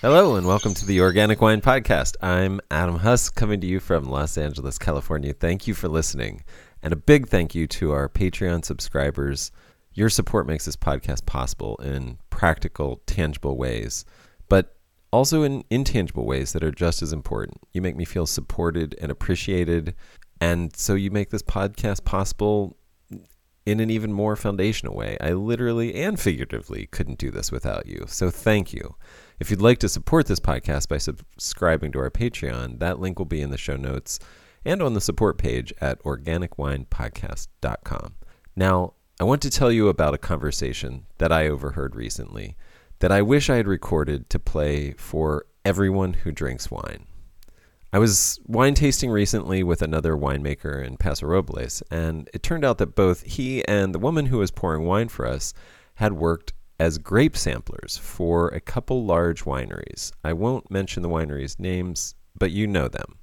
Hello, and welcome to the Organic Wine Podcast. I'm Adam Huss, coming to you from Los Angeles, California. Thank you for listening. And a big thank you to our Patreon subscribers. Your support makes this podcast possible in practical, tangible ways, but also in intangible ways that are just as important. You make me feel supported and appreciated. And so you make this podcast possible in an even more foundational way. I literally and figuratively couldn't do this without you. So thank you. If you'd like to support this podcast by subscribing to our Patreon, that link will be in the show notes and on the support page at organicwinepodcast.com. Now, I want to tell you about a conversation that I overheard recently that I wish I had recorded to play for everyone who drinks wine. I was wine tasting recently with another winemaker in Paso Robles, and it turned out that both he and the woman who was pouring wine for us had worked as grape samplers for a couple large wineries. I won't mention the wineries' names, but you know them.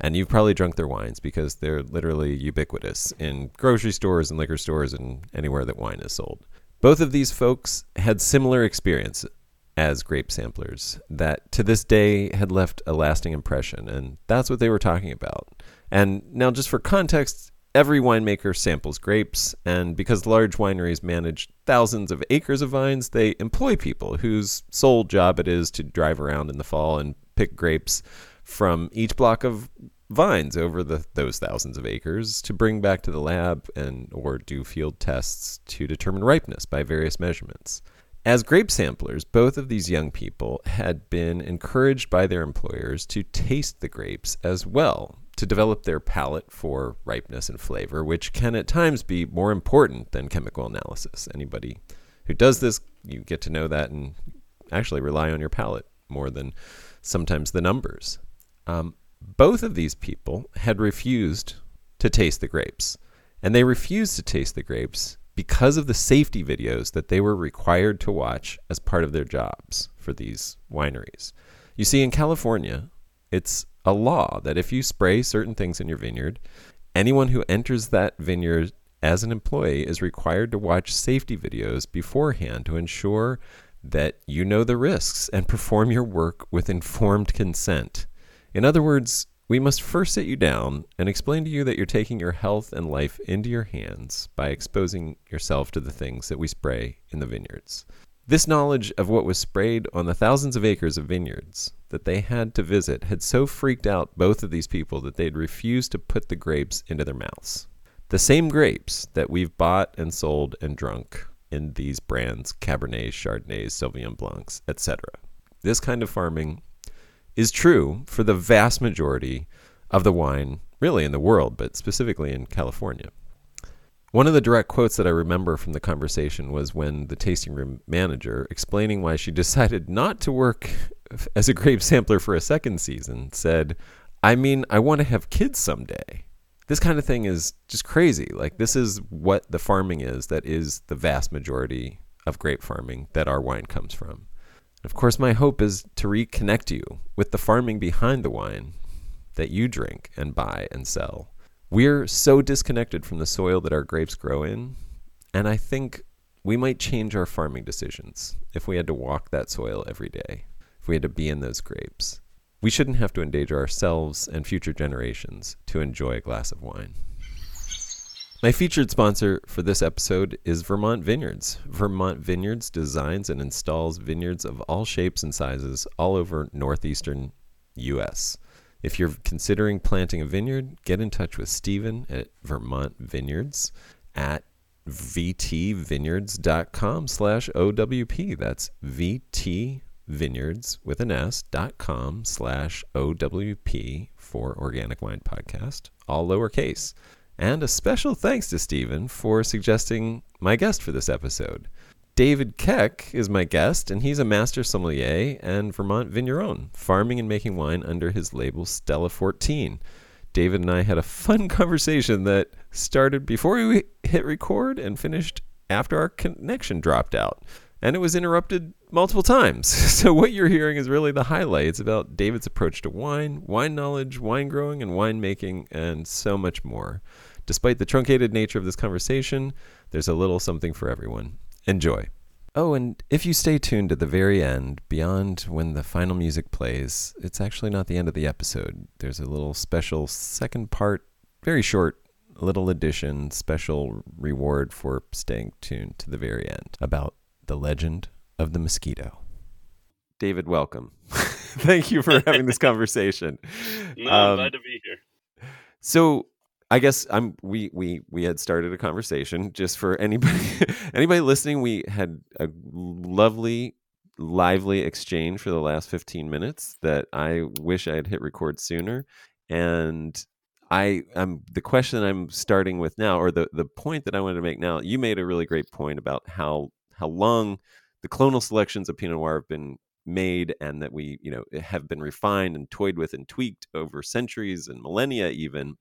And you've probably drunk their wines because they're literally ubiquitous in grocery stores and liquor stores and anywhere that wine is sold. Both of these folks had similar experience as grape samplers that to this day had left a lasting impression, and that's what they were talking about. And now, just for context, every winemaker samples grapes, and because large wineries manage thousands of acres of vines, they employ people whose sole job it is to drive around in the fall and pick grapes from each block of vines over the, those thousands of acres to bring back to the lab and or do field tests to determine ripeness by various measurements. As grape samplers, both of these young people had been encouraged by their employers to taste the grapes as well, to develop their palate for ripeness and flavor, which can at times be more important than chemical analysis. Anybody who does this, you get to know that and actually rely on your palate more than sometimes the numbers. Um, both of these people had refused to taste the grapes, and they refused to taste the grapes because of the safety videos that they were required to watch as part of their jobs for these wineries. You see, in California, it's a law that if you spray certain things in your vineyard, anyone who enters that vineyard as an employee is required to watch safety videos beforehand to ensure that you know the risks and perform your work with informed consent. In other words, we must first sit you down and explain to you that you're taking your health and life into your hands by exposing yourself to the things that we spray in the vineyards. This knowledge of what was sprayed on the thousands of acres of vineyards that they had to visit had so freaked out both of these people that they'd refused to put the grapes into their mouths. The same grapes that we've bought and sold and drunk in these brands Cabernets, Chardonnays, Sauvignon Blancs, etc. This kind of farming is true for the vast majority of the wine, really in the world, but specifically in California. One of the direct quotes that I remember from the conversation was when the tasting room manager, explaining why she decided not to work as a grape sampler for a second season, said, I mean, I want to have kids someday. This kind of thing is just crazy. Like, this is what the farming is that is the vast majority of grape farming that our wine comes from. Of course, my hope is to reconnect you with the farming behind the wine that you drink and buy and sell. We're so disconnected from the soil that our grapes grow in, and I think we might change our farming decisions if we had to walk that soil every day, if we had to be in those grapes. We shouldn't have to endanger ourselves and future generations to enjoy a glass of wine. My featured sponsor for this episode is Vermont Vineyards. Vermont Vineyards designs and installs vineyards of all shapes and sizes all over northeastern U.S. If you're considering planting a vineyard, get in touch with Stephen at Vermont Vineyards at vtvineyards.com slash OWP. That's vtvineyards with an S dot com slash OWP for Organic Wine Podcast, all lowercase. And a special thanks to Stephen for suggesting my guest for this episode. David Keck is my guest, and he's a master sommelier and Vermont vigneron, farming and making wine under his label Stella 14. David and I had a fun conversation that started before we hit record and finished after our connection dropped out. And it was interrupted multiple times. So, what you're hearing is really the highlights about David's approach to wine, wine knowledge, wine growing, and winemaking, and so much more. Despite the truncated nature of this conversation, there's a little something for everyone. Enjoy. Oh, and if you stay tuned to the very end, beyond when the final music plays, it's actually not the end of the episode. There's a little special second part, very short, little addition, special reward for staying tuned to the very end about the legend of the mosquito. David, welcome. Thank you for having this conversation. No, um, glad to be here. So, I guess I'm we we we had started a conversation just for anybody anybody listening. We had a lovely, lively exchange for the last 15 minutes that I wish I had hit record sooner. And I am the question I'm starting with now, or the the point that I wanted to make now. You made a really great point about how how long the clonal selections of Pinot Noir have been made and that we you know have been refined and toyed with and tweaked over centuries and millennia even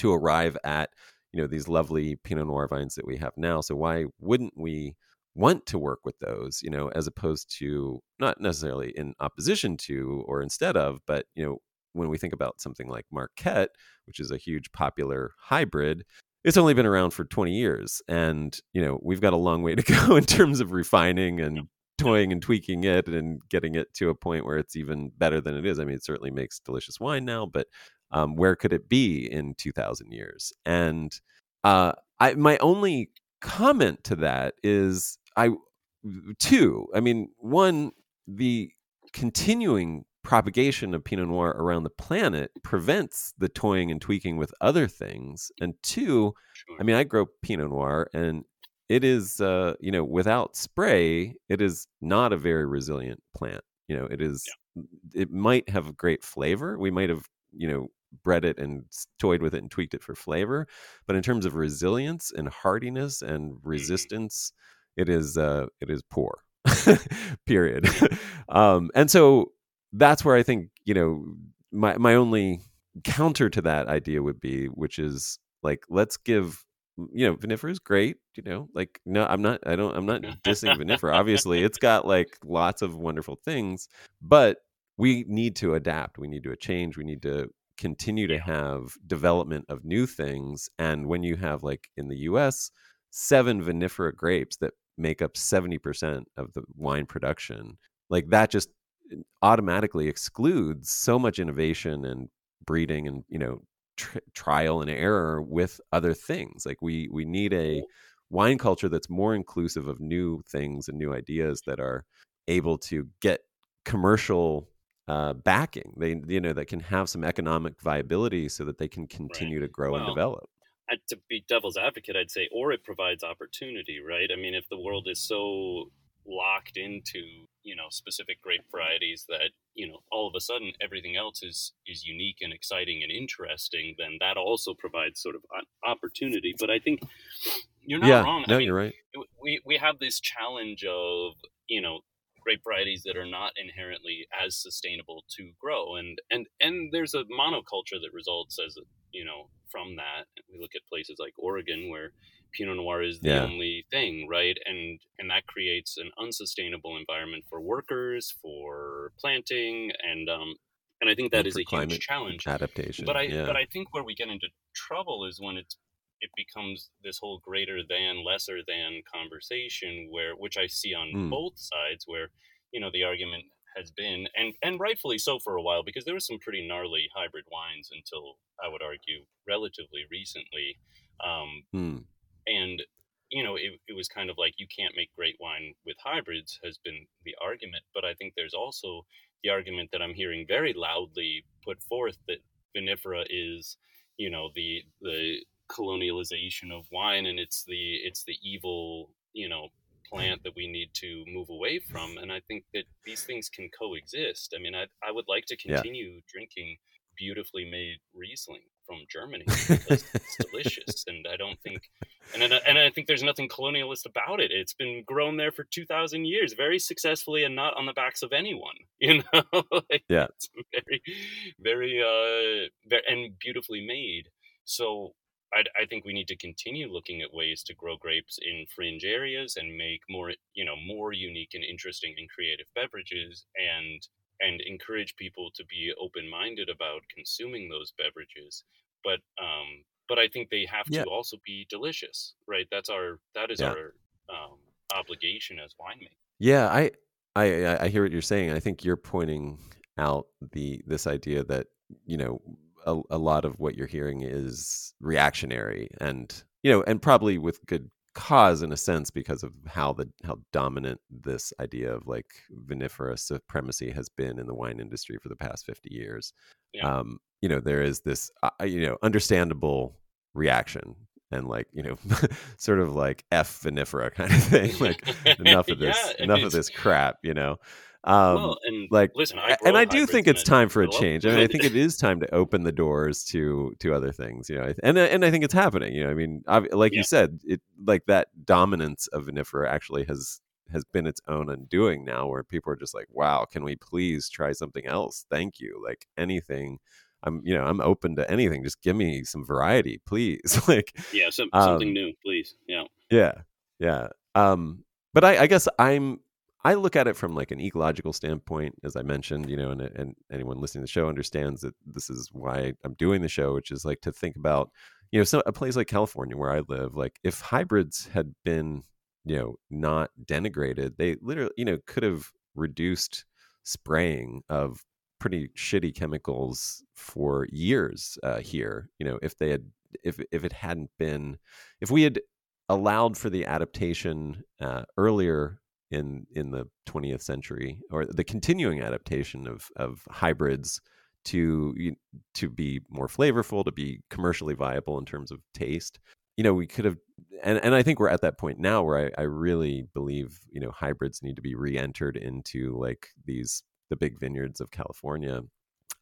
to arrive at you know these lovely pinot noir vines that we have now. So why wouldn't we want to work with those you know as opposed to not necessarily in opposition to or instead of but you know when we think about something like marquette which is a huge popular hybrid it's only been around for 20 years. And you know we've got a long way to go in terms of refining and toying and tweaking it and getting it to a point where it's even better than it is. I mean it certainly makes delicious wine now but um, where could it be in 2000 years and uh, I, my only comment to that is i two i mean one the continuing propagation of pinot noir around the planet prevents the toying and tweaking with other things and two sure. i mean i grow pinot noir and it is uh, you know without spray it is not a very resilient plant you know it is yeah. it might have great flavor we might have you know bred it and toyed with it and tweaked it for flavor. But in terms of resilience and hardiness and mm-hmm. resistance, it is uh, it is poor. Period. um, and so that's where I think you know my my only counter to that idea would be, which is like let's give you know vinifera is great you know like no i'm not i don't i'm not dissing vinifera obviously it's got like lots of wonderful things but we need to adapt we need to change we need to continue to have development of new things. And when you have, like in the US, seven vinifera grapes that make up 70% of the wine production, like that just uh, automatically excludes so much innovation and breeding and, you know, tr- trial and error with other things. Like we we need a wine culture that's more inclusive of new things and new ideas that are able to get commercial uh, backing. They you know that can have some economic viability so that they can continue right. to grow well, and develop. to be devil's advocate, I'd say, or it provides opportunity, right? I mean, if the world is so locked into you know specific grape varieties that you know all of a sudden everything else is is unique and exciting and interesting then that also provides sort of an opportunity but i think you're not yeah, wrong no I mean, you're right we we have this challenge of you know grape varieties that are not inherently as sustainable to grow and and and there's a monoculture that results as you know from that we look at places like oregon where pinot noir is the yeah. only thing right and and that creates an unsustainable environment for workers for planting and um and i think that and is a huge challenge adaptation but i yeah. but i think where we get into trouble is when it's it becomes this whole greater than lesser than conversation where which i see on mm. both sides where you know the argument has been and and rightfully so for a while because there was some pretty gnarly hybrid wines until i would argue relatively recently um, mm. and you know it, it was kind of like you can't make great wine with hybrids has been the argument but i think there's also the argument that i'm hearing very loudly put forth that vinifera is you know the the colonialization of wine and it's the it's the evil you know plant that we need to move away from and i think that these things can coexist. I mean i, I would like to continue yeah. drinking beautifully made riesling from germany because it's delicious and i don't think and, and i think there's nothing colonialist about it. It's been grown there for 2000 years very successfully and not on the backs of anyone you know? Like, yeah. it's very very uh very, and beautifully made. So I, I, think we need to continue looking at ways to grow grapes in fringe areas and make more, you know, more unique and interesting and creative beverages, and and encourage people to be open-minded about consuming those beverages. But um, but I think they have yeah. to also be delicious, right? That's our that is yeah. our um, obligation as winemakers. Yeah, I, I I hear what you're saying. I think you're pointing out the this idea that you know a, a lot of what you're hearing is reactionary and you know and probably with good cause in a sense because of how the how dominant this idea of like vinifera supremacy has been in the wine industry for the past 50 years. Yeah. um you know there is this uh, you know understandable reaction and like you know sort of like f vinifera kind of thing like enough of this yeah, enough of this crap you know um, well, and like, listen, I and I do think it's time for a change. I mean, I think it is time to open the doors to to other things. You know, and and I think it's happening. You know, I mean, like yeah. you said, it like that dominance of vinifera actually has has been its own undoing now, where people are just like, "Wow, can we please try something else? Thank you." Like anything. I'm, you know, I'm open to anything. Just give me some variety, please. like, yeah, some, something um, new, please. Yeah, yeah, yeah. Um, but I, I guess I'm I look at it from like an ecological standpoint, as I mentioned, you know, and, and anyone listening to the show understands that this is why I'm doing the show, which is like to think about, you know, so a place like California where I live, like if hybrids had been, you know, not denigrated, they literally, you know, could have reduced spraying of pretty shitty chemicals for years uh, here. You know, if they had, if if it hadn't been, if we had allowed for the adaptation uh, earlier in in the 20th century or the continuing adaptation of of hybrids to to be more flavorful to be commercially viable in terms of taste. You know we could have and, and i think we're at that point now where I, I really believe you know hybrids need to be re-entered into like these the big vineyards of california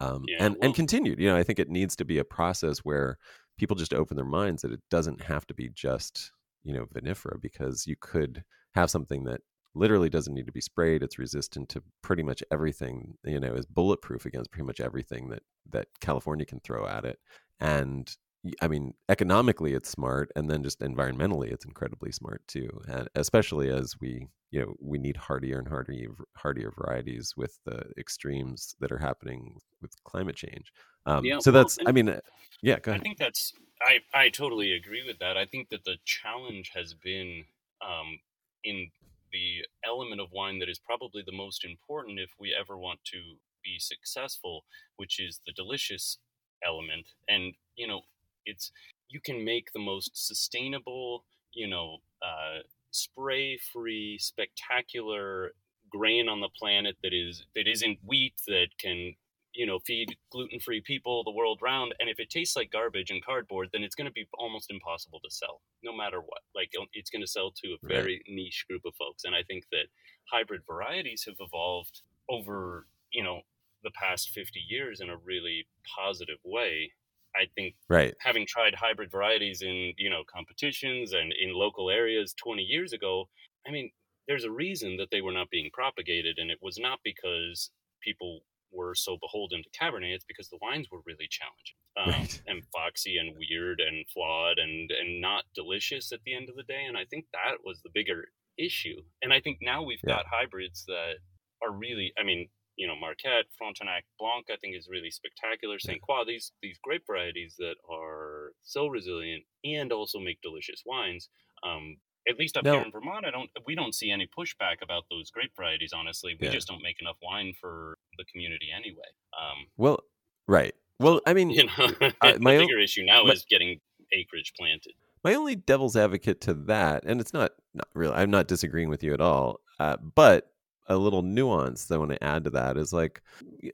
um, yeah, and well, and continued. You know i think it needs to be a process where people just open their minds that it doesn't have to be just you know vinifera because you could have something that literally doesn't need to be sprayed it's resistant to pretty much everything you know is bulletproof against pretty much everything that that california can throw at it and i mean economically it's smart and then just environmentally it's incredibly smart too and especially as we you know we need hardier and hardier hardier varieties with the extremes that are happening with climate change um, yeah, so well, that's i mean uh, yeah go ahead. i think that's i i totally agree with that i think that the challenge has been um, in the element of wine that is probably the most important if we ever want to be successful, which is the delicious element. And, you know, it's, you can make the most sustainable, you know, uh, spray free, spectacular grain on the planet that is, that isn't wheat that can you know feed gluten free people the world round and if it tastes like garbage and cardboard then it's going to be almost impossible to sell no matter what. Like um, it's going to sell to a very right. niche group of folks and i think that hybrid varieties have evolved over you know the past 50 years in a really positive way. I think right. having tried hybrid varieties in you know competitions and in local areas 20 years ago i mean there's a reason that they were not being propagated and it was not because people were so beholden to Cabernet, it's because the wines were really challenging um, right. and foxy and weird and flawed and and not delicious at the end of the day. And I think that was the bigger issue. And I think now we've yeah. got hybrids that are really, I mean, you know, Marquette, Frontenac, Blanc, I think is really spectacular. Saint Croix, these these grape varieties that are so resilient and also make delicious wines. Um, at least up no. here in Vermont, I don't we don't see any pushback about those grape varieties. Honestly, we yeah. just don't make enough wine for the community anyway. Um, well, right. Well, I mean, you know, uh, my the bigger own, issue now my, is getting acreage planted. My only devil's advocate to that, and it's not not really. I'm not disagreeing with you at all, uh, but a little nuance that I want to add to that is like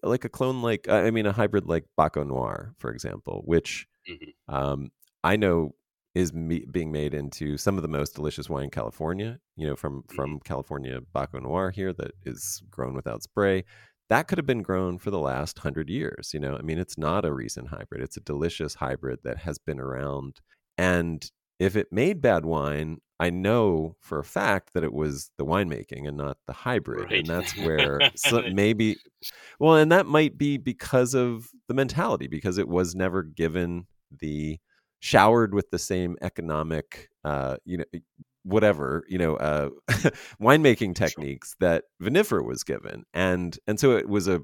like a clone like I mean a hybrid like Baco Noir, for example, which mm-hmm. um, I know is me- being made into some of the most delicious wine in California. You know, from mm-hmm. from California Baco Noir here that is grown without spray. That could have been grown for the last hundred years. You know, I mean, it's not a recent hybrid; it's a delicious hybrid that has been around. And if it made bad wine, I know for a fact that it was the winemaking and not the hybrid, right. and that's where so maybe, well, and that might be because of the mentality, because it was never given the showered with the same economic, uh, you know, whatever you know, uh, winemaking techniques that vinifera was given, and and so it was a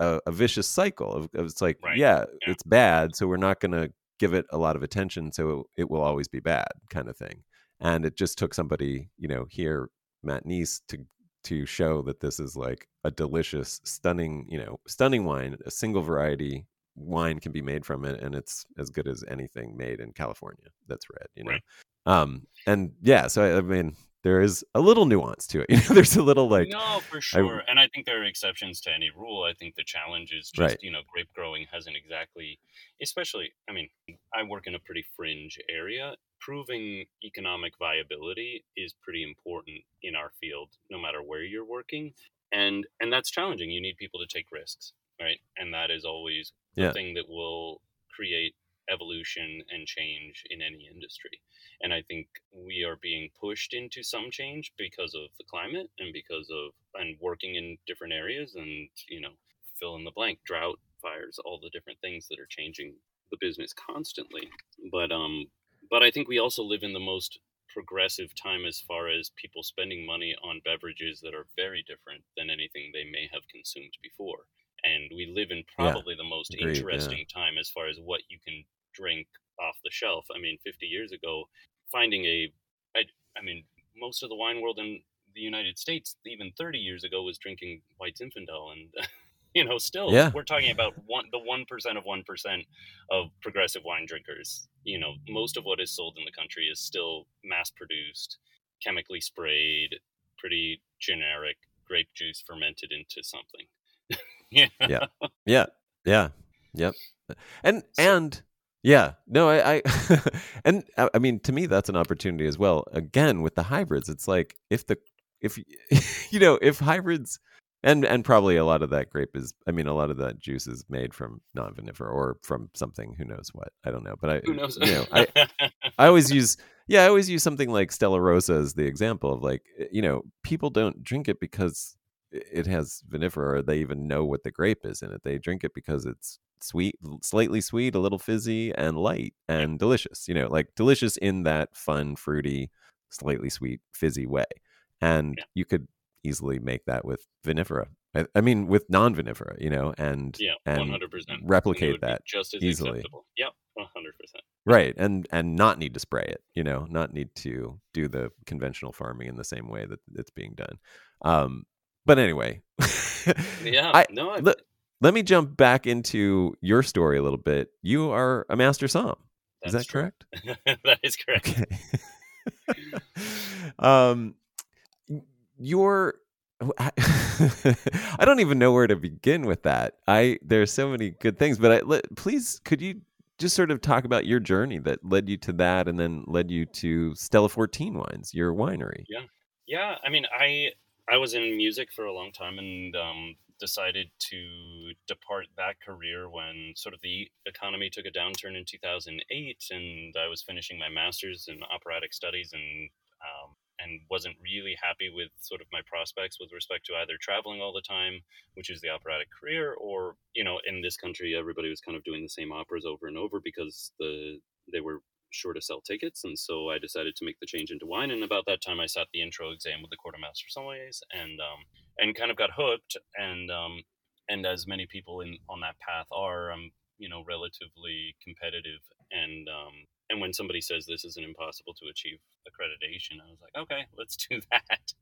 a, a vicious cycle of, of it's like, right. yeah, yeah, it's bad, so we're not going to give it a lot of attention, so it, it will always be bad, kind of thing. and it just took somebody you know here matt neese to to show that this is like a delicious stunning you know stunning wine a single variety wine can be made from it and it's as good as anything made in california that's red you know Right. Um and yeah so I, I mean there is a little nuance to it you know there's a little like no, for sure. and I think there are exceptions to any rule. I think the challenge is just, Right. you know, grape growing hasn't exactly, especially, I mean, I work in a pretty fringe area. Proving economic viability is pretty important in our field, no matter where you're working. And and that's challenging. You need people to take risks, right? And that is always the Yeah. thing that will create evolution and change in any industry. And I think we are being pushed into some change because of the climate and because of and working in different areas and you know fill in the blank drought fires all the different things that are changing the business constantly but um but i think we also live in the most progressive time as far as people spending money on beverages that are very different than anything they may have consumed before and we live in Yeah, probably the most agreed, yeah. interesting time as far as what you can drink off the shelf i mean 50 years ago finding a I, I mean most of the wine world in the united states even 30 years ago was drinking white zinfandel and you know still Yeah. we're talking about one the 1% of 1% of progressive wine drinkers you know most of what is sold in the country is still mass produced chemically sprayed pretty generic grape juice fermented into something yeah Yeah. Yeah. Yeah. Yep. And and yeah, no, I, I and I I mean to me that's an opportunity as well. Again, with the hybrids, it's like if the if you know if hybrids and and probably a lot of that grape is I mean a lot of that juice is made from non vinifera or from something who knows what I don't know, but I who knows you know I I always use yeah, I always use something like Stella Rosa as the example of like eh, you know people don't drink it because it has vinifera or they even know what the grape is in it. They drink it because it's sweet, slightly sweet, a little fizzy, and light and delicious. You know, like delicious in that fun, fruity, slightly sweet, fizzy way. And Yeah. you could easily make that with vinifera. I, I mean, with non-vinifera, you know, and yeah 100% And replicate that just as easily. acceptable yep 100% right and and not need to spray it you know not need to do the conventional farming in the same way that it's being done um but anyway yeah I- no I, let, let me jump back into your story a little bit you are a master som is that correct that is correct okay um your I don't even know where to begin with that. I there's so many good things, but I let, please could you just sort of talk about your journey that led you to that and then led you to Stella 14 Wines, your winery. Yeah. Yeah, I mean, I I was in music for a long time and um, decided to depart that career when sort of the economy took a downturn in 2008, and I was finishing my master's in operatic studies and um, and wasn't really happy with sort of my prospects with respect to either traveling all the time, which is the operatic career, or you know, in this country, everybody was kind of doing the same operas over and over because the they were sure to sell tickets, and so I decided to make the change into wine. And about that time, I sat the intro exam with the quartermaster sommeliers, and um, and kind of got hooked. And um, and as many people in on that path are, I'm you know relatively competitive. And um, and when somebody says this isn't impossible to achieve accreditation, I was like, okay, let's do that.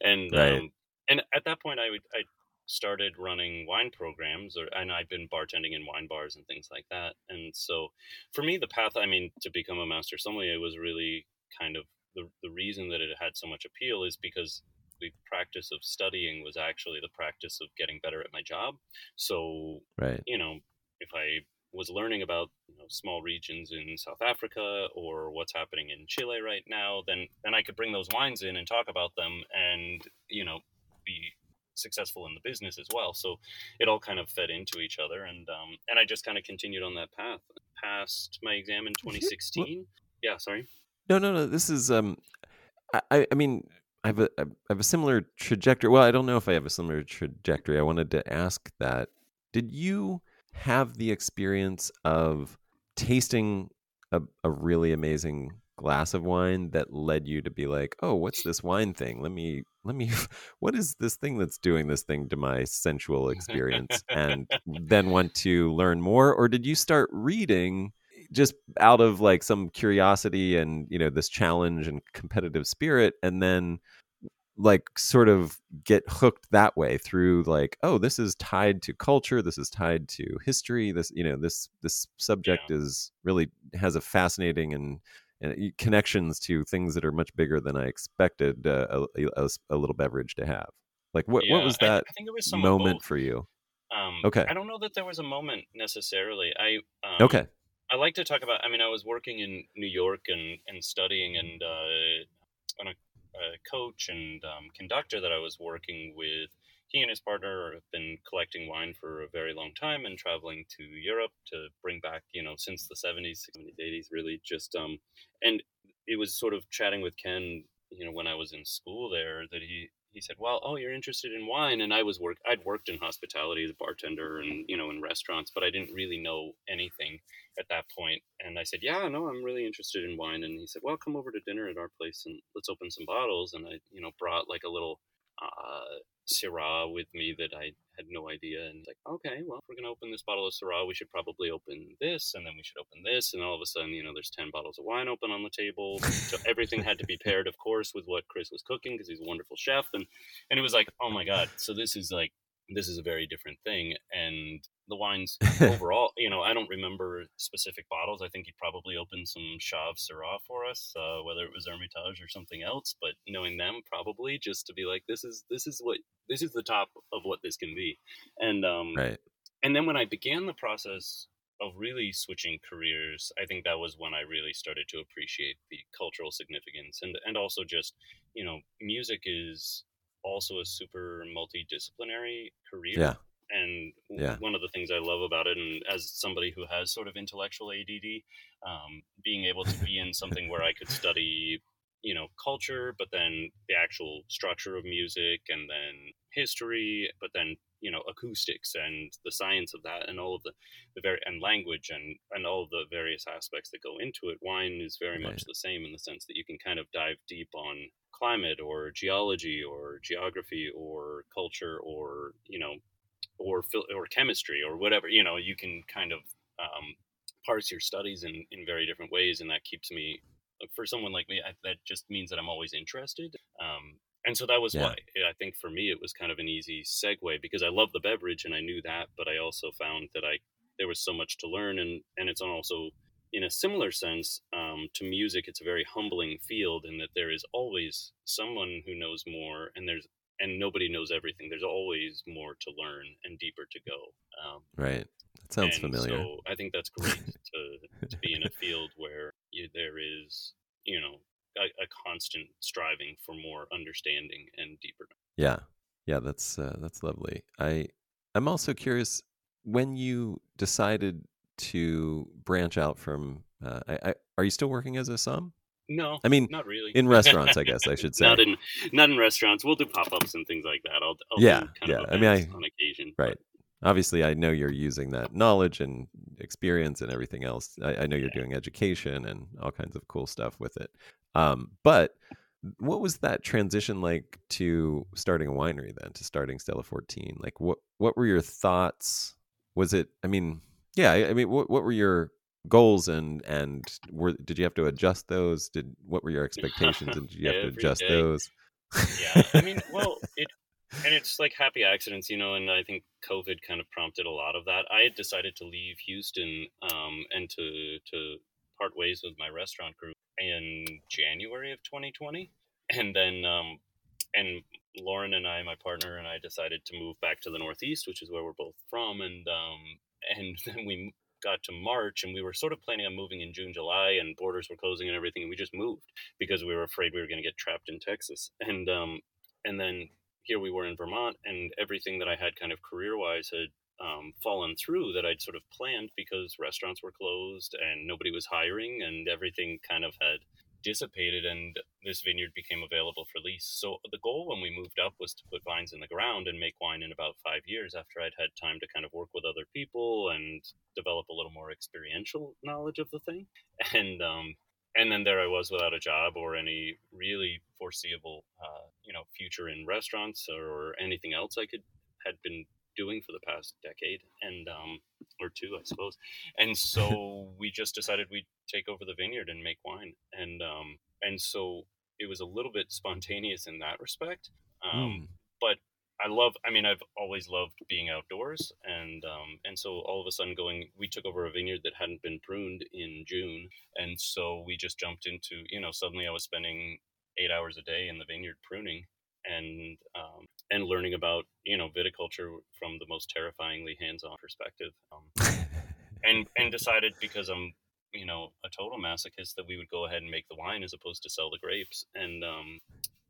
And Right. um, and at that point, I would I started running wine programs, or and I'd been bartending in wine bars and things like that. And so for me, the path, I mean, to become a master sommelier was really kind of the, the reason that it had so much appeal is because the practice of studying was actually the practice of getting better at my job. So, Right. you know, if I was learning about you know, small regions in South Africa or what's happening in Chile right now, then then I could bring those wines in and talk about them, and you know, be successful in the business as well. So it all kind of fed into each other, and um, and I just kind of continued on that path. Passed my exam in 2016. Yeah, sorry. No, no, no. This is um, I- I, I mean, I have a, I have a similar trajectory. Well, I don't know if I have a similar trajectory. I wanted to ask that. Did you have the experience of tasting a, a really amazing glass of wine that led you to be like, oh, what's this wine thing? Let me, let me, what is this thing that's doing this thing to my sensual experience? and then want to learn more? Or did you start reading? Eh, just out of like some curiosity and you know this challenge and competitive spirit and then like sort of get hooked that way through like oh this is tied to culture this is tied to history this you know this this subject Yeah. is really has a fascinating and, and connections to things that are much bigger than i expected uh, a, a, a little beverage to have like what, what was that I think it was some moment for you Um, Okay. I don't know that there was a moment necessarily. I um, okay I like to talk about. I mean, I was working in New York and and studying, and uh, on a, a coach and um, conductor that I was working with. He and his partner have been collecting wine for a very long time and traveling to Europe to bring back, you know, since the 70s, 70s, 80s, really just. Um, and it was sort of chatting with Ken, you know, when I was in school there, that he he said, "Well, oh, you're interested in wine," and I was work. I'd worked in hospitality as a bartender and you know in restaurants, but I didn't really know anything at that point. And I said, "Yeah, no, I'm really interested in wine." And he said, "Well, come over to dinner at our place and let's open some bottles." And I, you know, brought like a little uh, Syrah with me that I had no idea. And like, okay, well, if we're gonna open this bottle of Syrah, we should probably open this, and then we should open this, and all of a sudden, you know, there's ten bottles of wine open on the table. So everything had to be paired, of course, with what Chris was cooking because he's a wonderful chef, and and it was like, oh my god, so this is like this is a very different thing, and the wines overall, you know, I don't remember specific bottles. I think he probably opened some Chave Syrah for us, uh, whether it was Hermitage or something else. But knowing them, probably just to be like, this is this is what this is the top of what this can be, and um, right and then when I began the process of really switching careers, I think that was when I really started to appreciate the cultural significance and and also just you know music is also a super multidisciplinary career. yeah And Yeah. one of the things I love about it, and as somebody who has sort of intellectual ADD, um, being able to be in something where I could study, you know, culture, but then the actual structure of music, and then history, but then you know acoustics and the science of that, and all of the the very and language and and all of the various aspects that go into it. Wine is very Right. much the same in the sense that you can kind of dive deep on climate or geology or geography or culture or you know or or chemistry or whatever you know you can kind of um, parse your studies in in very different ways and that keeps me for someone like me I, that just means that i'm always interested um, and so that was Yeah. why i think for me it was kind of an easy segue because i love the beverage and i knew that but i also found that i there was so much to learn and and it's also in a similar sense um, to music it's a very humbling field in that there is always someone who knows more and there's and nobody knows everything there's always more to learn and deeper to go um, right that sounds familiar so i think that's great to, to be in a field where you, there is you know a, a constant striving for more understanding and deeper Yeah, yeah, that's uh, that's lovely. I I'm also curious when you decided to branch out from. Uh, I, I, are you still working as a som? No I mean, not really in restaurants, I guess I should say. not in not in restaurants we'll do pop-ups and things like that i'll, I'll Yeah, kind yeah. of I mean, I- on occasion right. Obviously, I know you're using that knowledge and experience and everything else. I, I know you're Yeah. doing education and all kinds of cool stuff with it. Um, but what was that transition like to starting a winery then to starting Stella 14? Like, what what were your thoughts? Was it? I mean, yeah. I, I mean, what what were your goals and and were did you have to adjust those? Did what were your expectations and did you have to adjust day. those? yeah i mean well it and it's like happy accidents you know and i think covid kind of prompted a lot of that i had decided to leave houston um, and to to part ways with my restaurant group in january of 2020 and then um, and lauren and i my partner and i decided to move back to the northeast which is where we're both from and um, and then we got to march and we were sort of planning on moving in june july and borders were closing and everything and we just moved because we were afraid we were going to get trapped in texas. And um, and then here we were in Vermont, and everything that I had kind of career wise had um, fallen through that I'd sort of planned because restaurants were closed and nobody was hiring, and everything kind of had dissipated, and this vineyard became available for lease. So the goal when we moved up was to put vines in the ground and make wine in about five years after I'd had time to kind of work with other people and develop a little more experiential knowledge of the thing. And um, and then there I was without a job or any really foreseeable, uh, you know, future in restaurants or anything else I could had been doing for the past decade. And um, or two, I suppose. And so we just decided we'd take over the vineyard and make wine. And um, and so it was a little bit spontaneous in that respect. Um, mm. But I love. I mean, I've always loved being outdoors, and um, and so all of a sudden, going, we took over a vineyard that hadn't been pruned in June, and so we just jumped into. You know, suddenly I was spending eight hours a day in the vineyard pruning, and um, and learning about you know viticulture from the most terrifyingly hands-on perspective um, and and decided because i'm you know a total masochist that we would go ahead and make the wine as opposed to sell the grapes and um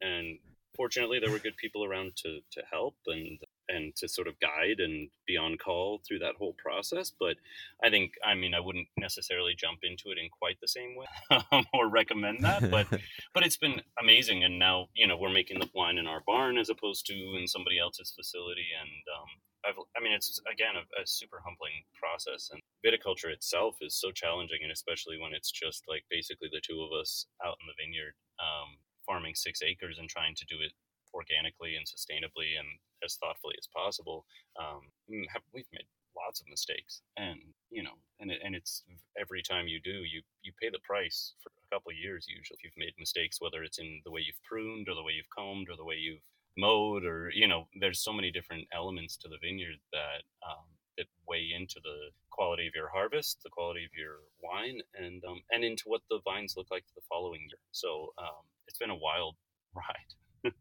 and fortunately there were good people around to to help and and to sort of guide and be on call through that whole process. But I think, I mean, I wouldn't necessarily jump into it in quite the same way or recommend that. But but it's been amazing, and now you know we're making the wine in our barn as opposed to in somebody else's facility, and um, I've, I mean, it's again a, a, super humbling process, and viticulture itself is so challenging, and especially when it's just like basically the two of us out in the vineyard, um, farming six acres and trying to do it organically and sustainably and as thoughtfully as possible. Um, we've made lots of mistakes, and you know, and it, and it's every time you do, you you pay the price for a couple years usually if you've made mistakes, whether it's in the way you've pruned or the way you've combed or the way you've mowed or you know, there's so many different elements to the vineyard that um, that weigh into the quality of your harvest, the quality of your wine, and um, and into what the vines look like the following year. So um, it's been a wild ride.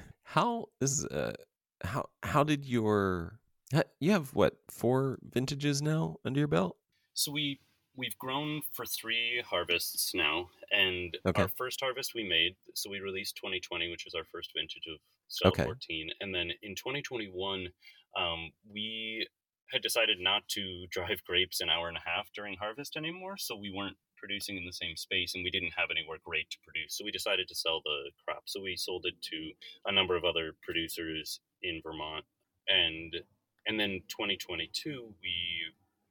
how is uh how how did your you have what four vintages now under your belt? So we we've grown for three harvests now, and okay. our first harvest we made. So we released 2020, which was our first vintage of Stella okay. 14, and then in 2021, um, we had decided not to drive grapes an hour and a half during harvest anymore. So we weren't producing in the same space and we didn't have anywhere great to produce. So we decided to sell the. So we sold it to a number of other producers in Vermont. And and then 2022 we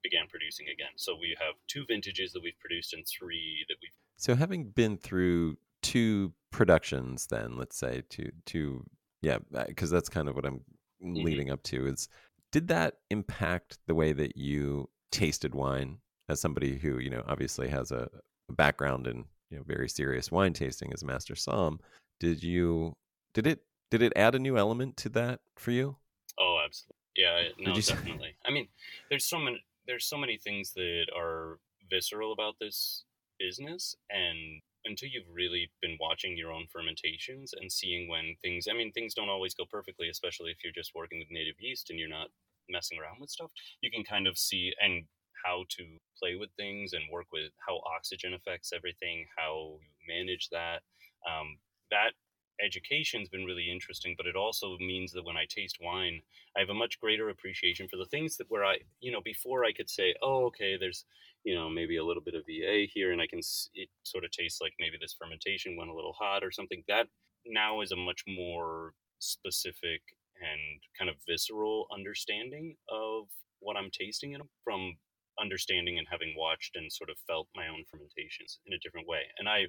began producing again. So we have two vintages that we've produced and three that we've So having been through two productions then, let's say two two yeah, because uh, that's kind of what I'm mm-hmm. leading up to is did that impact the way that you tasted wine as somebody who you know obviously has a, background in you know very serious wine tasting as a master som did you did it did it add a new element to that for you oh absolutely yeah no definitely i mean there's so many there's so many things that are visceral about this business and until you've really been watching your own fermentations and seeing when things i mean things don't always go perfectly especially if you're just working with native yeast and you're not messing around with stuff you can kind of see and how to play with things and work with how oxygen affects everything, how you manage that. Um, that education's been really interesting, but it also means that when I taste wine, I have a much greater appreciation for the things that where I, you know, before I could say, oh, okay, there's, you know, maybe a little bit of VA here, and I can, it sort of tastes like maybe this fermentation went a little hot or something. That now is a much more specific and kind of visceral understanding of what I'm tasting in from understanding and having watched and sort of felt my own fermentations in a different way. And I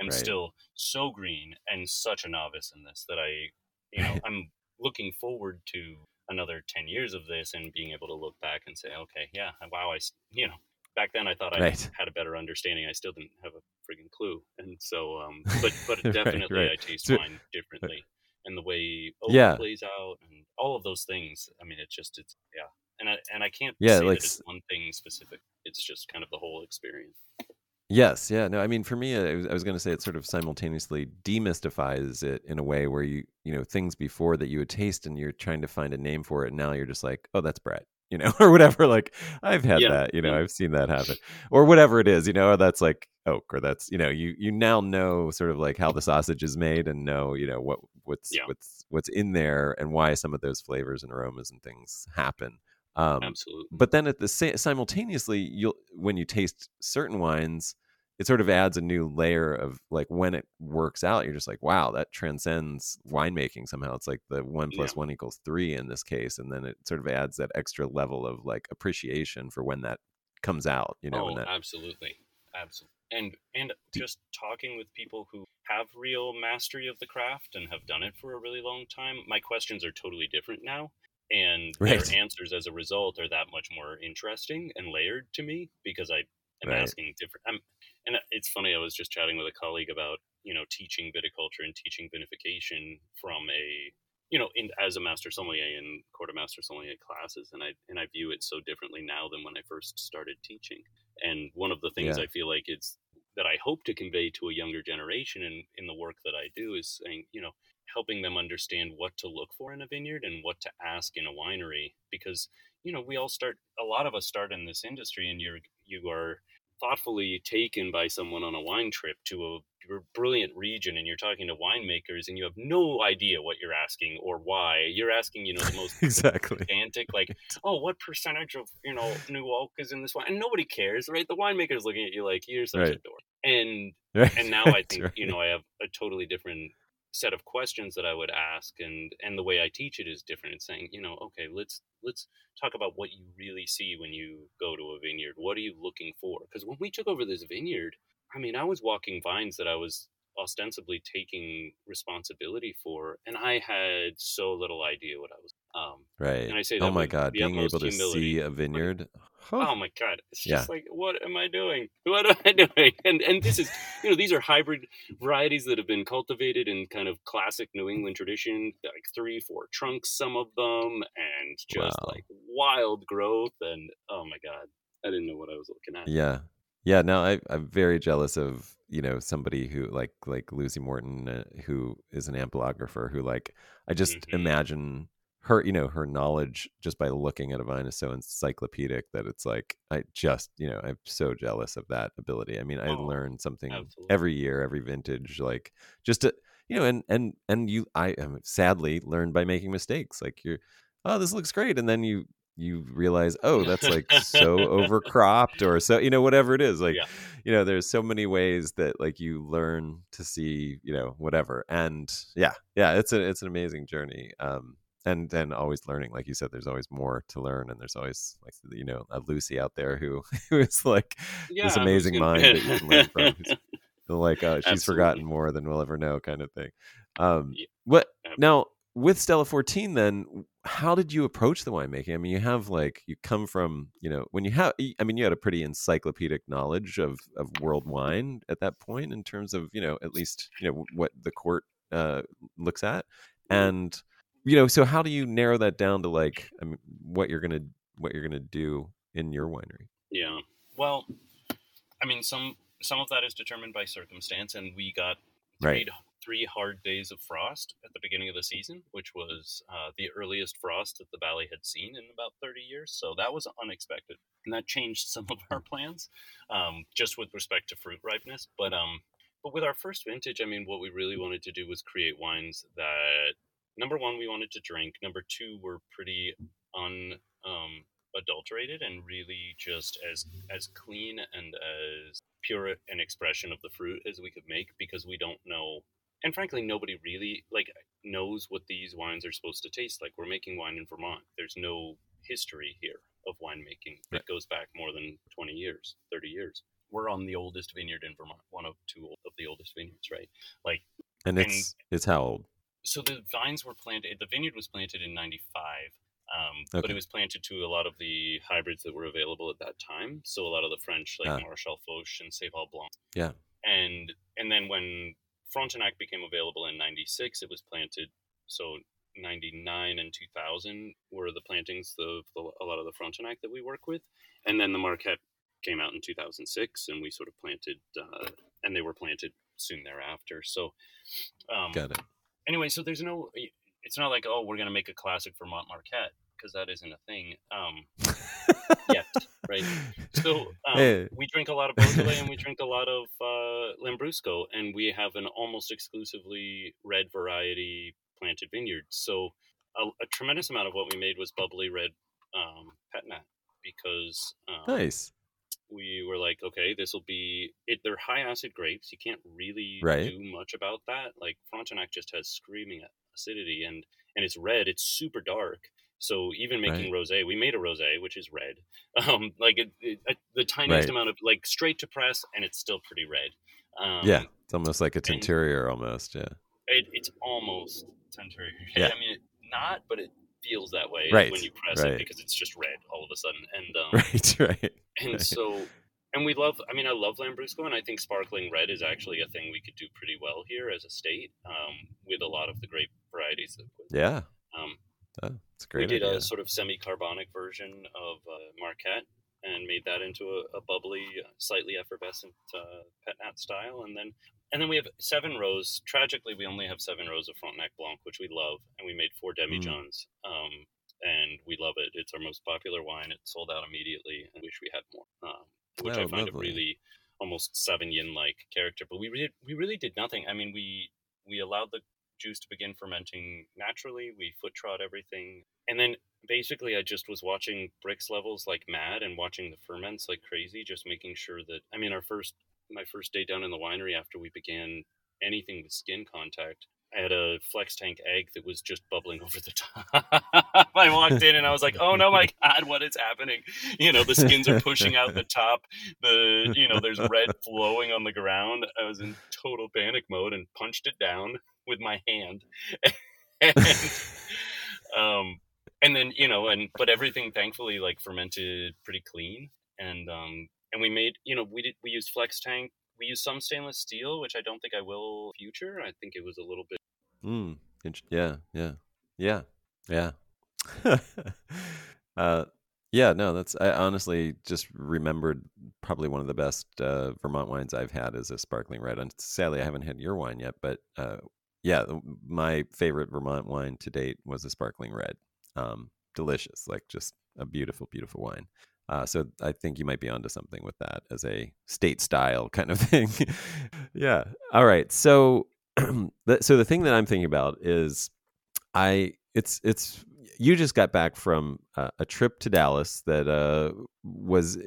am right. still so green and such a novice in this that I, you know, I'm looking forward to another 10 years of this and being able to look back and say, okay, yeah, wow, I, you know, back then I thought I right. had a better understanding. I still didn't have a frigging clue. And so, um, but, but definitely right, right. I taste so, wine differently and the way oak yeah. plays out and all of those things. I mean, it's just, it's, yeah, and I and I can't yeah, say like, that it's one thing specific. It's just kind of the whole experience. Yes, yeah, no, I mean, for me, I was, I was going to say it sort of simultaneously demystifies it in a way where you, you know, things before that you would taste and you're trying to find a name for it, and now you're just like, oh, that's Brett, you know, or whatever. Like I've had yeah, that, you know, yeah. I've seen that happen, or whatever it is, you know, that's like oak, or that's, you know, you you now know sort of like how the sausage is made and know, you know, what what's yeah. what's what's in there and why some of those flavors and aromas and things happen. Um, Absolutely. But then at the same simultaneously, you'll when you taste certain wines, it sort of adds a new layer of like when it works out, you're just like, wow, that transcends winemaking somehow. It's like the one plus yeah. one equals three in this case, and then it sort of adds that extra level of like appreciation for when that comes out. You know, oh, that... absolutely, absolutely. And and just talking with people who have real mastery of the craft and have done it for a really long time, my questions are totally different now and Right. their answers as a result are that much more interesting and layered to me because I am Right. asking different. I'm, and it's funny. I was just chatting with a colleague about you know teaching viticulture and teaching vinification from a you know in as a master sommelier and Court of Master Sommelier classes, and I and I view it so differently now than when I first started teaching. And one of the things Yeah. I feel like it's that I hope to convey to a younger generation in, in the work that I do is saying, you know, helping them understand what to look for in a vineyard and what to ask in a winery because you know we all start a lot of us start in this industry and you're you are thoughtfully taken by someone on a wine trip to a brilliant region and you're talking to winemakers and you have no idea what you're asking or why you're asking you know the most exactly. pedantic like oh what percentage of you know new oak is in this wine and nobody cares right the winemaker's looking at you like you're such a dork and Right. and now I think right. you know I have a totally different set of questions that I would ask, and and the way I teach it is different. It's saying you know okay let's let's talk about what you really see when you go to a vineyard. What are you looking for? Because when we took over this vineyard, I mean I was walking vines that I was ostensibly taking responsibility for, and I had so little idea what I was. Um, Right. and I say oh my god, being able to humility. see a vineyard. Huh. Oh my god! It's Yeah. just like, what am I doing? What am I doing? And and this is, you know, these are hybrid varieties that have been cultivated in kind of classic New England tradition, like three, four trunks, some of them, and just Wow. like wild growth. And oh my god, I didn't know what I was looking at. Yeah. Yeah, no, I, I'm very jealous of you know somebody who like like Lucie Morton, uh, who is an ampelographer, who like I just Mhm. imagine her, you know, her knowledge just by looking at a vine is so encyclopedic that it's like I just, you know, I'm so jealous of that ability. I mean, I Oh, learn something absolutely. every year, every vintage, like just to, you know, and and and you, I am sadly learned by making mistakes. Like you're, oh, this looks great, and then you you realize, oh, that's like so overcropped, or so, you know, whatever it is, like Yeah. you know there's so many ways that like you learn to see you know whatever and yeah yeah it's a it's an amazing journey um and and always learning like you said there's always more to learn and there's always like you know a lucie out there who who is like Yeah, this amazing mind that you can learn from like uh, she's Absolutely. forgotten more than we'll ever know kind of thing um Yeah. what now with stella 14 then how did you approach the winemaking i mean you have like you come from you know when you have i mean you had a pretty encyclopedic knowledge of of world wine at that point in terms of you know at least you know what the court uh looks at and you know so how do you narrow that down to like I mean, what you're gonna what you're gonna do in your winery Yeah. Well, I mean, some some of that is determined by circumstance, and we got three, Right. three hard days of frost at the beginning of the season, which was uh, the earliest frost that the valley had seen in about 30 years. So that was unexpected, and that changed some of our plans, um, just with respect to fruit ripeness. But um, but with our first vintage, I mean, what we really wanted to do was create wines that number one we wanted to drink, number two we're pretty un um, adulterated and really just as as clean and as pure an expression of the fruit as we could make because we don't know and frankly nobody really like knows what these wines are supposed to taste like. We're making wine in vermont. There's no history here of winemaking Right. goes back more than 20 years 30 years. We're on the oldest vineyard in vermont one of two of the oldest vineyards right? Like and And- it's it's how old so the vines were planted the vineyard was planted in 95 um, but it was planted to a lot of the hybrids that were available at that time. So a lot of the french like Ah. maréchal foch and Seyval blanc. Yeah. and and then when frontenac became available in 96 it was planted so 99 and 2000 were the plantings of the, a lot of the frontenac that we work with. And then the marquette came out in 2006 and we sort of planted uh, and they were planted soon thereafter. So um, got it anyway, so there's no. It's not like oh, we're gonna make a classic Vermont Marquette because that isn't a thing um, yet, right? So um, Hey. we drink a lot of Beaujolais and we drink a lot of uh, Lambrusco, and we have an almost exclusively red variety planted vineyard. So a, a tremendous amount of what we made was bubbly red um, Petnat because um, nice we were like, okay, this will be it. They're high acid grapes. You can't really Right. do much about that. Like Frontenac just has screaming acidity, and and it's red. It's super dark. So even making rosé, we made a rosé which is red. Um, like it, it, the tiniest Right. amount of like straight to press, and it's still pretty red. Um, yeah it's almost like a teinturier almost yeah it, it's almost Century. Yeah. I mean, it, not, but it feels that way Right, when you press right. it because it's just red all of a sudden. And um, Right, right. and right. so and we love i mean i love lambrusco and i think sparkling red is actually a thing we could do pretty well here as a state um, with a lot of the grape varieties Yeah, um, oh, it's great. we did idea. a sort of semi-carbonic version of uh, marquette and made that into a, a bubbly slightly effervescent uh, pet nat style and then and then we have seven rows. Tragically we only have seven rows of frontenac blanc which we love and we made four Mm. demijohns um, and we love it. It's our most popular wine. It sold out immediately and wish we had more um, which Oh, i find lovely. a really almost Sauvignon like character but we really we really did nothing. I mean we we allowed the juice to begin fermenting naturally. We foot trod everything. And then basically i just was watching Brix levels like mad and watching the ferments like crazy just making sure that i mean our first my first day down in the winery after we began anything with skin contact I had a flex tank egg that was just bubbling over the top. I walked in and I was like, "Oh no, my god, what is happening?" You know, the skins are pushing out the top. The you know, there's red flowing on the ground. I was in total panic mode and punched it down with my hand. and, um, and then you know, and but everything thankfully like fermented pretty clean, and um, and we made you know we did we used flex tank. We used some stainless steel, which I don't think I will future. I think it was a little bit. Mm, yeah, yeah, yeah, yeah. uh, yeah, no, that's I honestly just remembered probably one of the best uh, Vermont wines I've had is a sparkling red. And sadly, I haven't had your wine yet, but uh, yeah, my favorite Vermont wine to date was a sparkling red. Um, delicious, like just a beautiful, beautiful wine. Uh, so I think you might be onto something with that as a state style kind of thing. yeah. All right. So, so the thing that I'm thinking about is, I it's it's you just got back from uh, a trip to Dallas that uh, was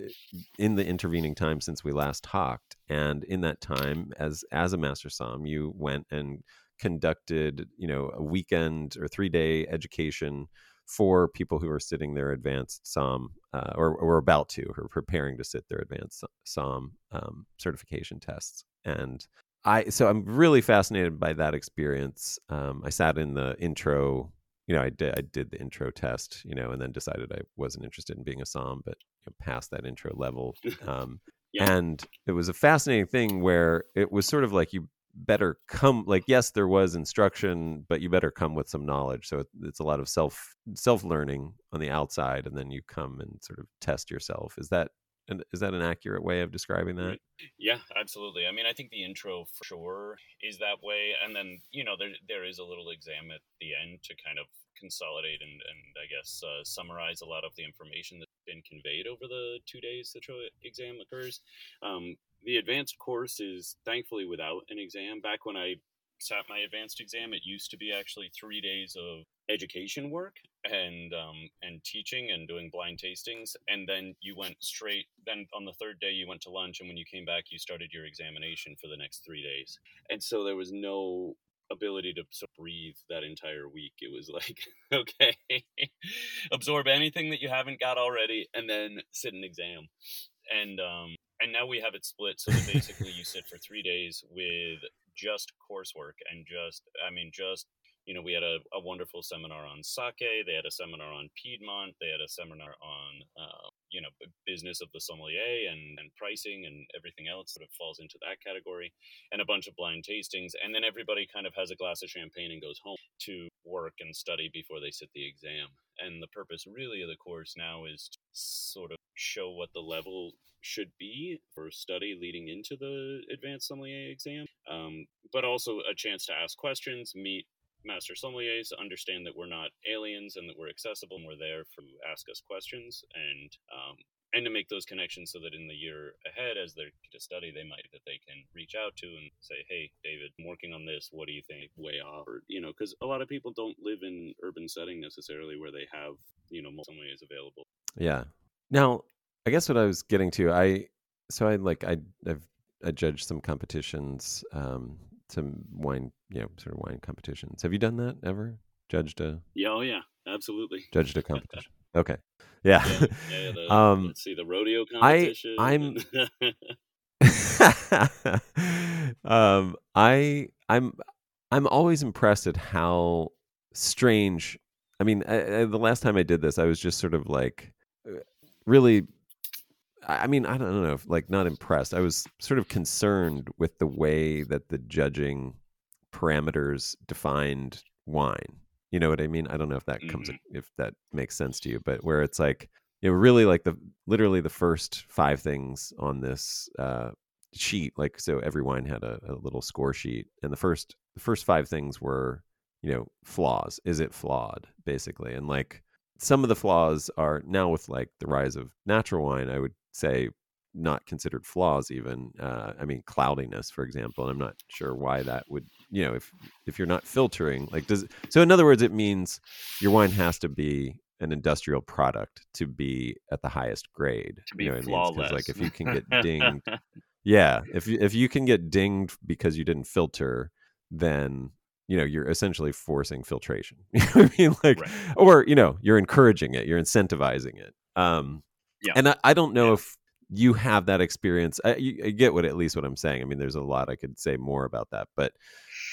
in the intervening time since we last talked, and in that time, as as a master som, you went and conducted you know a weekend or three day education for people who are sitting their advanced som uh, or, or about to or preparing to sit their advanced som um, certification tests. And i so i'm really fascinated by that experience. Um, i sat in the intro you know i did i did the intro test you know and then decided i wasn't interested in being a som but you know, passed that intro level. Um, Yeah. and it was a fascinating thing where it was sort of like you better come like yes there was instruction but you better come with some knowledge so it, it's a lot of self self learning on the outside and then you come and sort of test yourself is that an- is that an accurate way of describing that Yeah, absolutely. I mean, I think the intro for sure is that way, and then you know there there is a little exam at the end to kind of consolidate and and I guess uh, summarize a lot of the information that's been conveyed over the two days the exam occurs. Um, the advanced course is thankfully without an exam. Back when I sat my advanced exam, it used to be actually three days of education work and um, and teaching and doing blind tastings, and then you went straight. Then on the third day, you went to lunch, and when you came back, you started your examination for the next three days. And so there was no ability to breathe that entire week. It was like, okay, absorb anything that you haven't got already, and then sit an exam. And um, and now we have it split so that basically you sit for three days with just coursework and just i mean just you know we had a, a wonderful seminar on sake they had a seminar on piedmont they had a seminar on uh, you know business of the sommelier and, and pricing and everything else sort of falls into that category and a bunch of blind tastings and then everybody kind of has a glass of champagne and goes home to work and study before they sit the exam and the purpose really of the course now is to sort of show what the level should be for study leading into the advanced sommelier exam, um, but also a chance to ask questions, meet master sommeliers, understand that we're not aliens and that we're accessible and we're there for ask us questions and um, and to make those connections so that in the year ahead as they're to study they might that they can reach out to and say hey david i'm working on this. What do you think? Way off. Or you know because a lot of people don't live in urban setting necessarily where they have you know sommeliers available. Yeah. Now, I guess what I was getting to, I so I like I I've I judged some competitions, um, some wine, you know, sort of wine competitions. Have you done that ever? Judged a yeah oh yeah absolutely judged a competition. Okay. Yeah. yeah, yeah the, um let's see the rodeo I- competition I'm- um I I'm I'm always impressed at how strange I mean, I, I, the last time I did this, I was just sort of like really. I mean, I don't know, like not impressed. I was sort of concerned with the way that the judging parameters defined wine. You know what I mean? I don't know if that comes mm-hmm. if that makes sense to you, but where it's like you know, really like the literally the first five things on this uh, sheet, like so every wine had a, a little score sheet, and the first the first five things were you know flaws is it flawed basically and like some of the flaws are now with like the rise of natural wine i would say not considered flaws even uh, i mean cloudiness for example and i'm not sure why that would you know if if you're not filtering like does so in other words it means your wine has to be an industrial product to be at the highest grade to be you know flawless. like if you can get dinged yeah if if you can get dinged because you didn't filter then you know you're essentially forcing filtration you know what i mean like right. or you know you're encouraging it you're incentivizing it um yeah. and I, I don't know yeah. if you have that experience I, you, I, get what at least what i'm saying i mean there's a lot i could say more about that but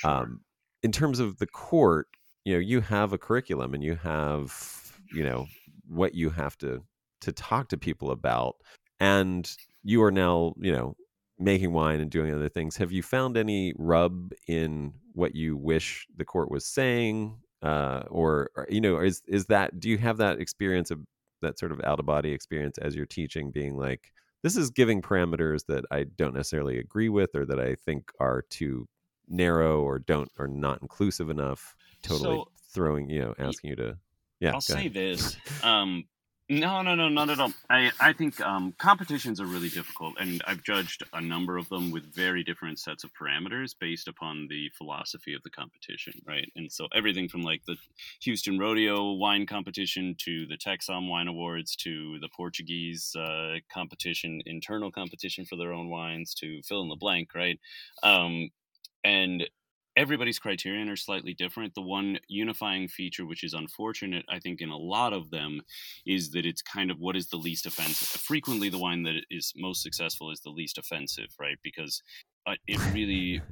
um in terms of the court you know you have a curriculum and you have you know what you have to to talk to people about and you are now you know making wine and doing other things have you found any rub in what you wish the court was saying uh, or, or, you know is is that do you have that experience of that sort of out of body experience as you're teaching being like this is giving parameters that i don't necessarily agree with or that i think are too narrow or don't or not inclusive enough totally so, throwing you know asking you to yeah i'll say ahead. this um no, no, no, not at all. I, I think um, competitions are really difficult, and I've judged a number of them with very different sets of parameters based upon the philosophy of the competition, right? And so everything from like the Houston Rodeo wine competition to the TEXSOM Wine Awards to the Portuguese uh, competition, internal competition for their own wines to fill in the blank, right? Um, and everybody's criterion are slightly different. The one unifying feature, which is unfortunate, I think, in a lot of them, is that it's kind of what is the least offensive. Frequently, the wine that is most successful is the least offensive, right? Because uh, it really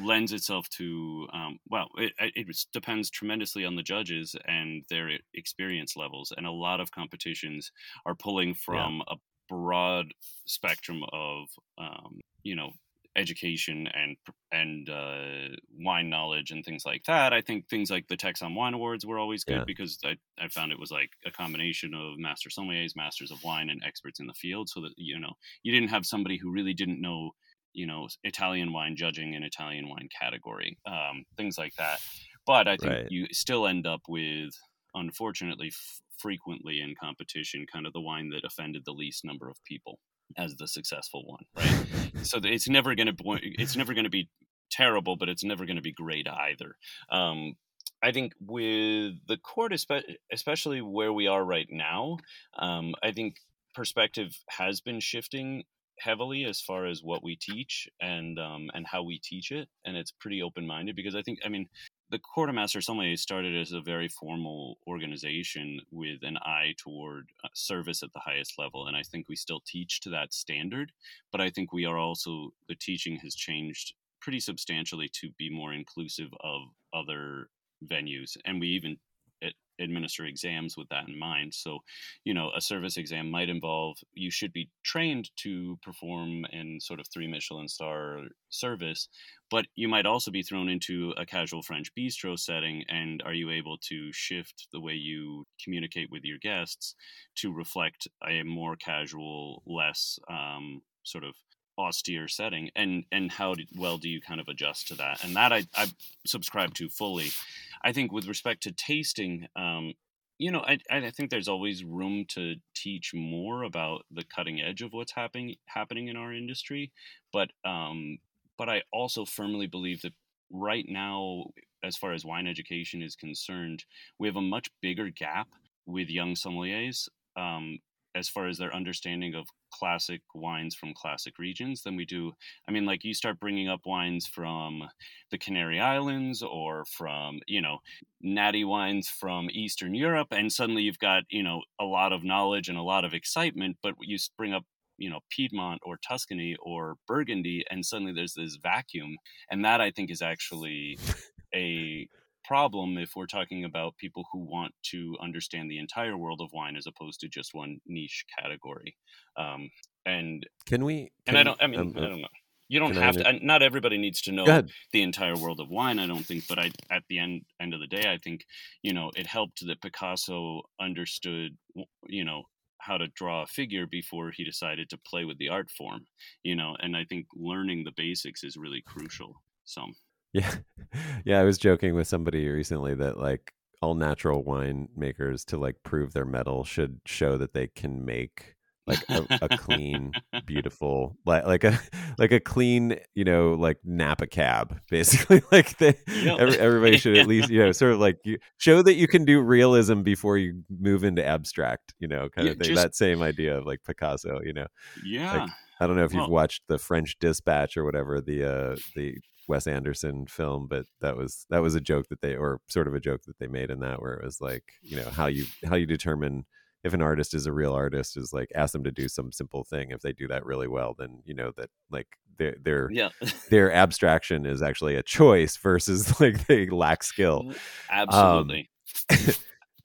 lends itself to um, well it, it, depends tremendously on the judges and their experience levels and a lot of competitions are pulling from yeah. a broad spectrum of um, you know education and and uh, wine knowledge and things like that. I think things like the TEXSOM Wine Awards were always good yeah. because I, I found it was like a combination of master sommeliers, masters of wine, and experts in the field. So that you know you didn't have somebody who really didn't know you know Italian wine judging an Italian wine category, um, things like that. But I think right. you still end up with, unfortunately, f- frequently in competition, kind of the wine that offended the least number of people as the successful one, right? so it's never going to it's never going to be terrible, but it's never going to be great either. Um, I think with the court, especially where we are right now, um, I think perspective has been shifting heavily as far as what we teach and um, and how we teach it, and it's pretty open minded because I think I mean the Court of Master Sommelier started as a very formal organization with an eye toward uh, service at the highest level, and I think we still teach to that standard. But I think we are also the teaching has changed pretty substantially to be more inclusive of other venues, and we even administer exams with that in mind. So, you know, a service exam might involve you should be trained to perform in sort of three Michelin star service, but you might also be thrown into a casual French bistro setting. And are you able to shift the way you communicate with your guests to reflect a more casual, less um, sort of austere setting and and how well do you kind of adjust to that? And that i i subscribe to fully. I think with respect to tasting, um, you know, I, I think there's always room to teach more about the cutting edge of what's happening happening in our industry, but um, but I also firmly believe that right now, as far as wine education is concerned, we have a much bigger gap with young sommeliers um, as far as their understanding of classic wines from classic regions than we do. I mean, like you start bringing up wines from the Canary Islands or from, you know, natty wines from Eastern Europe, and suddenly you've got, you know, a lot of knowledge and a lot of excitement, but you bring up you know Piedmont or Tuscany or Burgundy, and suddenly there's this vacuum, and that I think is actually a problem if we're talking about people who want to understand the entire world of wine as opposed to just one niche category. Um, and can we? Can, and I don't. I mean, um, I don't know. You don't have to. Not everybody needs to know the entire world of wine. I don't think, but I, at the end end of the day, I think you know it helped that Picasso understood, you know, how to draw a figure before he decided to play with the art form. You know, and I think learning the basics is really crucial. So. Yeah, yeah. I was joking with somebody recently that like all natural wine makers to like prove their mettle should show that they can make like a, a clean, beautiful, like like a like a clean, you know, like Napa cab, basically. like they, every, everybody should at least, you know, sort of like you show that you can do realism before you move into abstract, you know, kind yeah, of thing. Just, that same idea of like Picasso, you know. Yeah. Like, I don't know if you've watched the French Dispatch or whatever the uh the Wes Anderson film, but that was that was a joke that they or sort of a joke that they made in that where it was like, you know, how you how you determine if an artist is a real artist is like ask them to do some simple thing. If they do that really well then you know that like their their yeah. their abstraction is actually a choice versus like they lack skill. Absolutely um,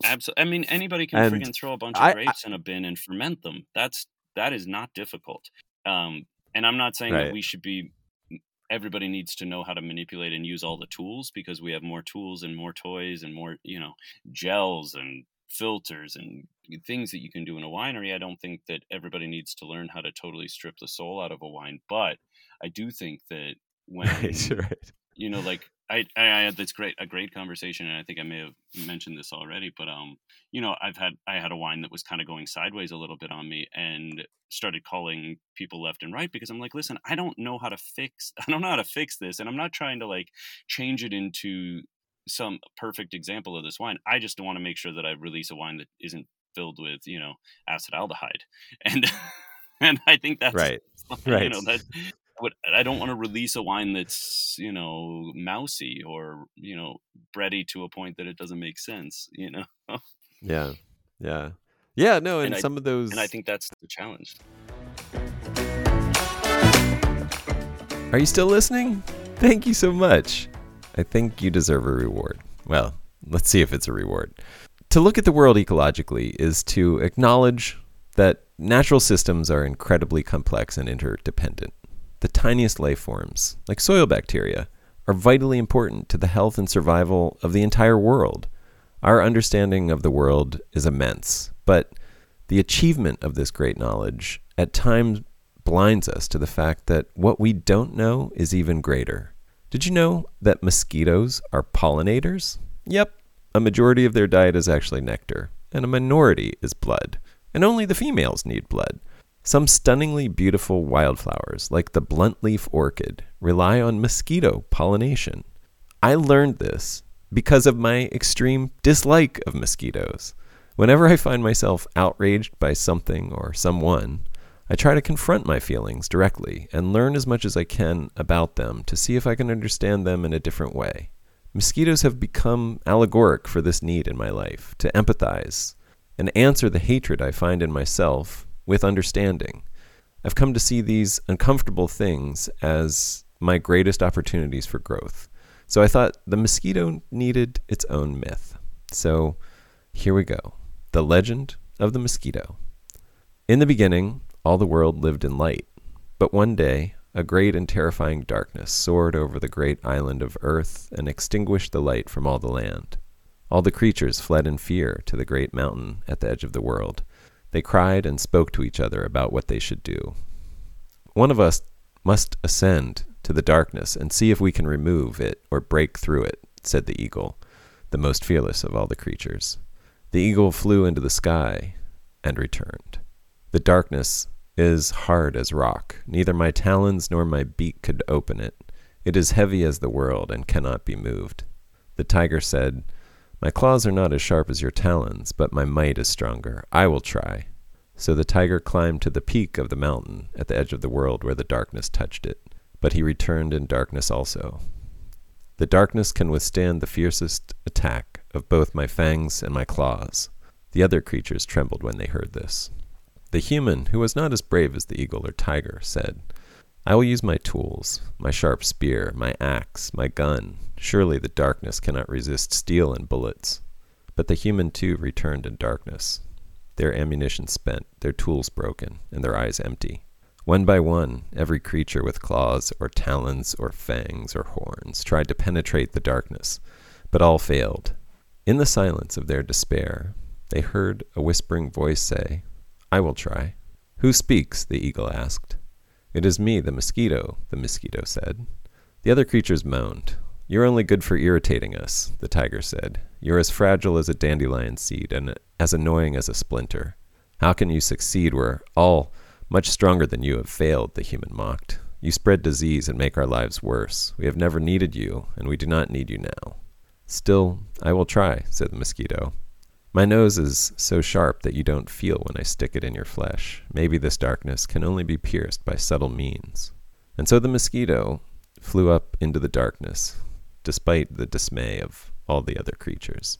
absolutely. I mean anybody can freaking throw a bunch of grapes I, in a bin and ferment them. That's that is not difficult. Um and i'm not saying right. that we should be everybody needs to know how to manipulate and use all the tools because we have more tools and more toys and more you know gels and filters and things that you can do in a winery. I don't think that everybody needs to learn how to totally strip the soul out of a wine, but I do think that when right, right. you know, like I, I had this great a great conversation, and I think I may have mentioned this already, but um, you know, I've had I had a wine that was kind of going sideways a little bit on me, and started calling people left and right because I'm like, listen, I don't know how to fix, I don't know how to fix this, and I'm not trying to like change it into some perfect example of this wine. I just want to make sure that I release a wine that isn't filled with, you know, acetaldehyde. And and I think that's right. Right. You know, that what I don't want to release a wine that's, you know, mousy or, you know, bready to a point that it doesn't make sense, you know. yeah. Yeah. Yeah, no, and, and some I, of those And I think that's the challenge. Are you still listening? Thank you so much. I think you deserve a reward. Well, let's see if it's a reward. To look at the world ecologically is to acknowledge that natural systems are incredibly complex and interdependent. The tiniest life forms, like soil bacteria, are vitally important to the health and survival of the entire world. Our understanding of the world is immense, but the achievement of this great knowledge at times blinds us to the fact that what we don't know is even greater. Did you know that mosquitoes are pollinators? Yep, a majority of their diet is actually nectar, and a minority is blood, and only the females need blood. Some stunningly beautiful wildflowers, like the bluntleaf orchid, rely on mosquito pollination. I learned this because of my extreme dislike of mosquitoes. Whenever I find myself outraged by something or someone, I try to confront my feelings directly and learn as much as I can about them to see if I can understand them in a different way. Mosquitoes have become allegoric for this need in my life to empathize and answer the hatred I find in myself with understanding. I've come to see these uncomfortable things as my greatest opportunities for growth. So I thought the mosquito needed its own myth. So here we go The Legend of the Mosquito. In the beginning, all the world lived in light. But one day, a great and terrifying darkness soared over the great island of earth and extinguished the light from all the land. All the creatures fled in fear to the great mountain at the edge of the world. They cried and spoke to each other about what they should do. One of us must ascend to the darkness and see if we can remove it or break through it, said the eagle, the most fearless of all the creatures. The eagle flew into the sky and returned. The darkness is hard as rock. Neither my talons nor my beak could open it. It is heavy as the world and cannot be moved. The tiger said, My claws are not as sharp as your talons, but my might is stronger. I will try. So the tiger climbed to the peak of the mountain at the edge of the world where the darkness touched it. But he returned in darkness also. The darkness can withstand the fiercest attack of both my fangs and my claws. The other creatures trembled when they heard this. The human, who was not as brave as the eagle or tiger, said, I will use my tools, my sharp spear, my axe, my gun. Surely the darkness cannot resist steel and bullets. But the human too returned in darkness, their ammunition spent, their tools broken, and their eyes empty. One by one, every creature with claws or talons or fangs or horns tried to penetrate the darkness, but all failed. In the silence of their despair, they heard a whispering voice say, I will try. Who speaks? the eagle asked. It is me, the mosquito, the mosquito said. The other creatures moaned. You're only good for irritating us, the tiger said. You're as fragile as a dandelion seed and as annoying as a splinter. How can you succeed where all much stronger than you have failed? the human mocked. You spread disease and make our lives worse. We have never needed you, and we do not need you now. Still, I will try, said the mosquito. My nose is so sharp that you don't feel when I stick it in your flesh. Maybe this darkness can only be pierced by subtle means. And so the mosquito flew up into the darkness, despite the dismay of all the other creatures.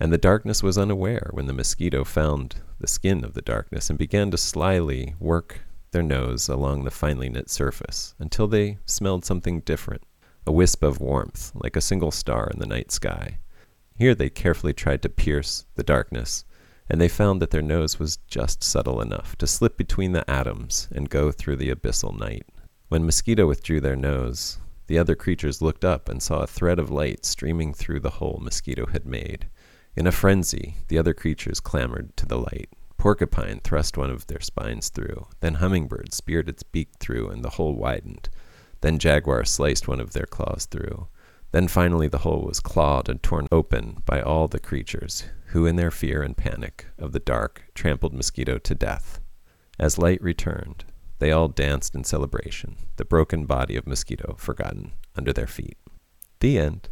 And the darkness was unaware when the mosquito found the skin of the darkness and began to slyly work their nose along the finely knit surface until they smelled something different a wisp of warmth, like a single star in the night sky. Here they carefully tried to pierce the darkness, and they found that their nose was just subtle enough to slip between the atoms and go through the abyssal night. When Mosquito withdrew their nose, the other creatures looked up and saw a thread of light streaming through the hole Mosquito had made. In a frenzy, the other creatures clamored to the light. Porcupine thrust one of their spines through. Then Hummingbird speared its beak through, and the hole widened. Then Jaguar sliced one of their claws through. Then finally the hole was clawed and torn open by all the creatures, who in their fear and panic of the dark trampled Mosquito to death. As light returned, they all danced in celebration, the broken body of Mosquito forgotten under their feet. The end.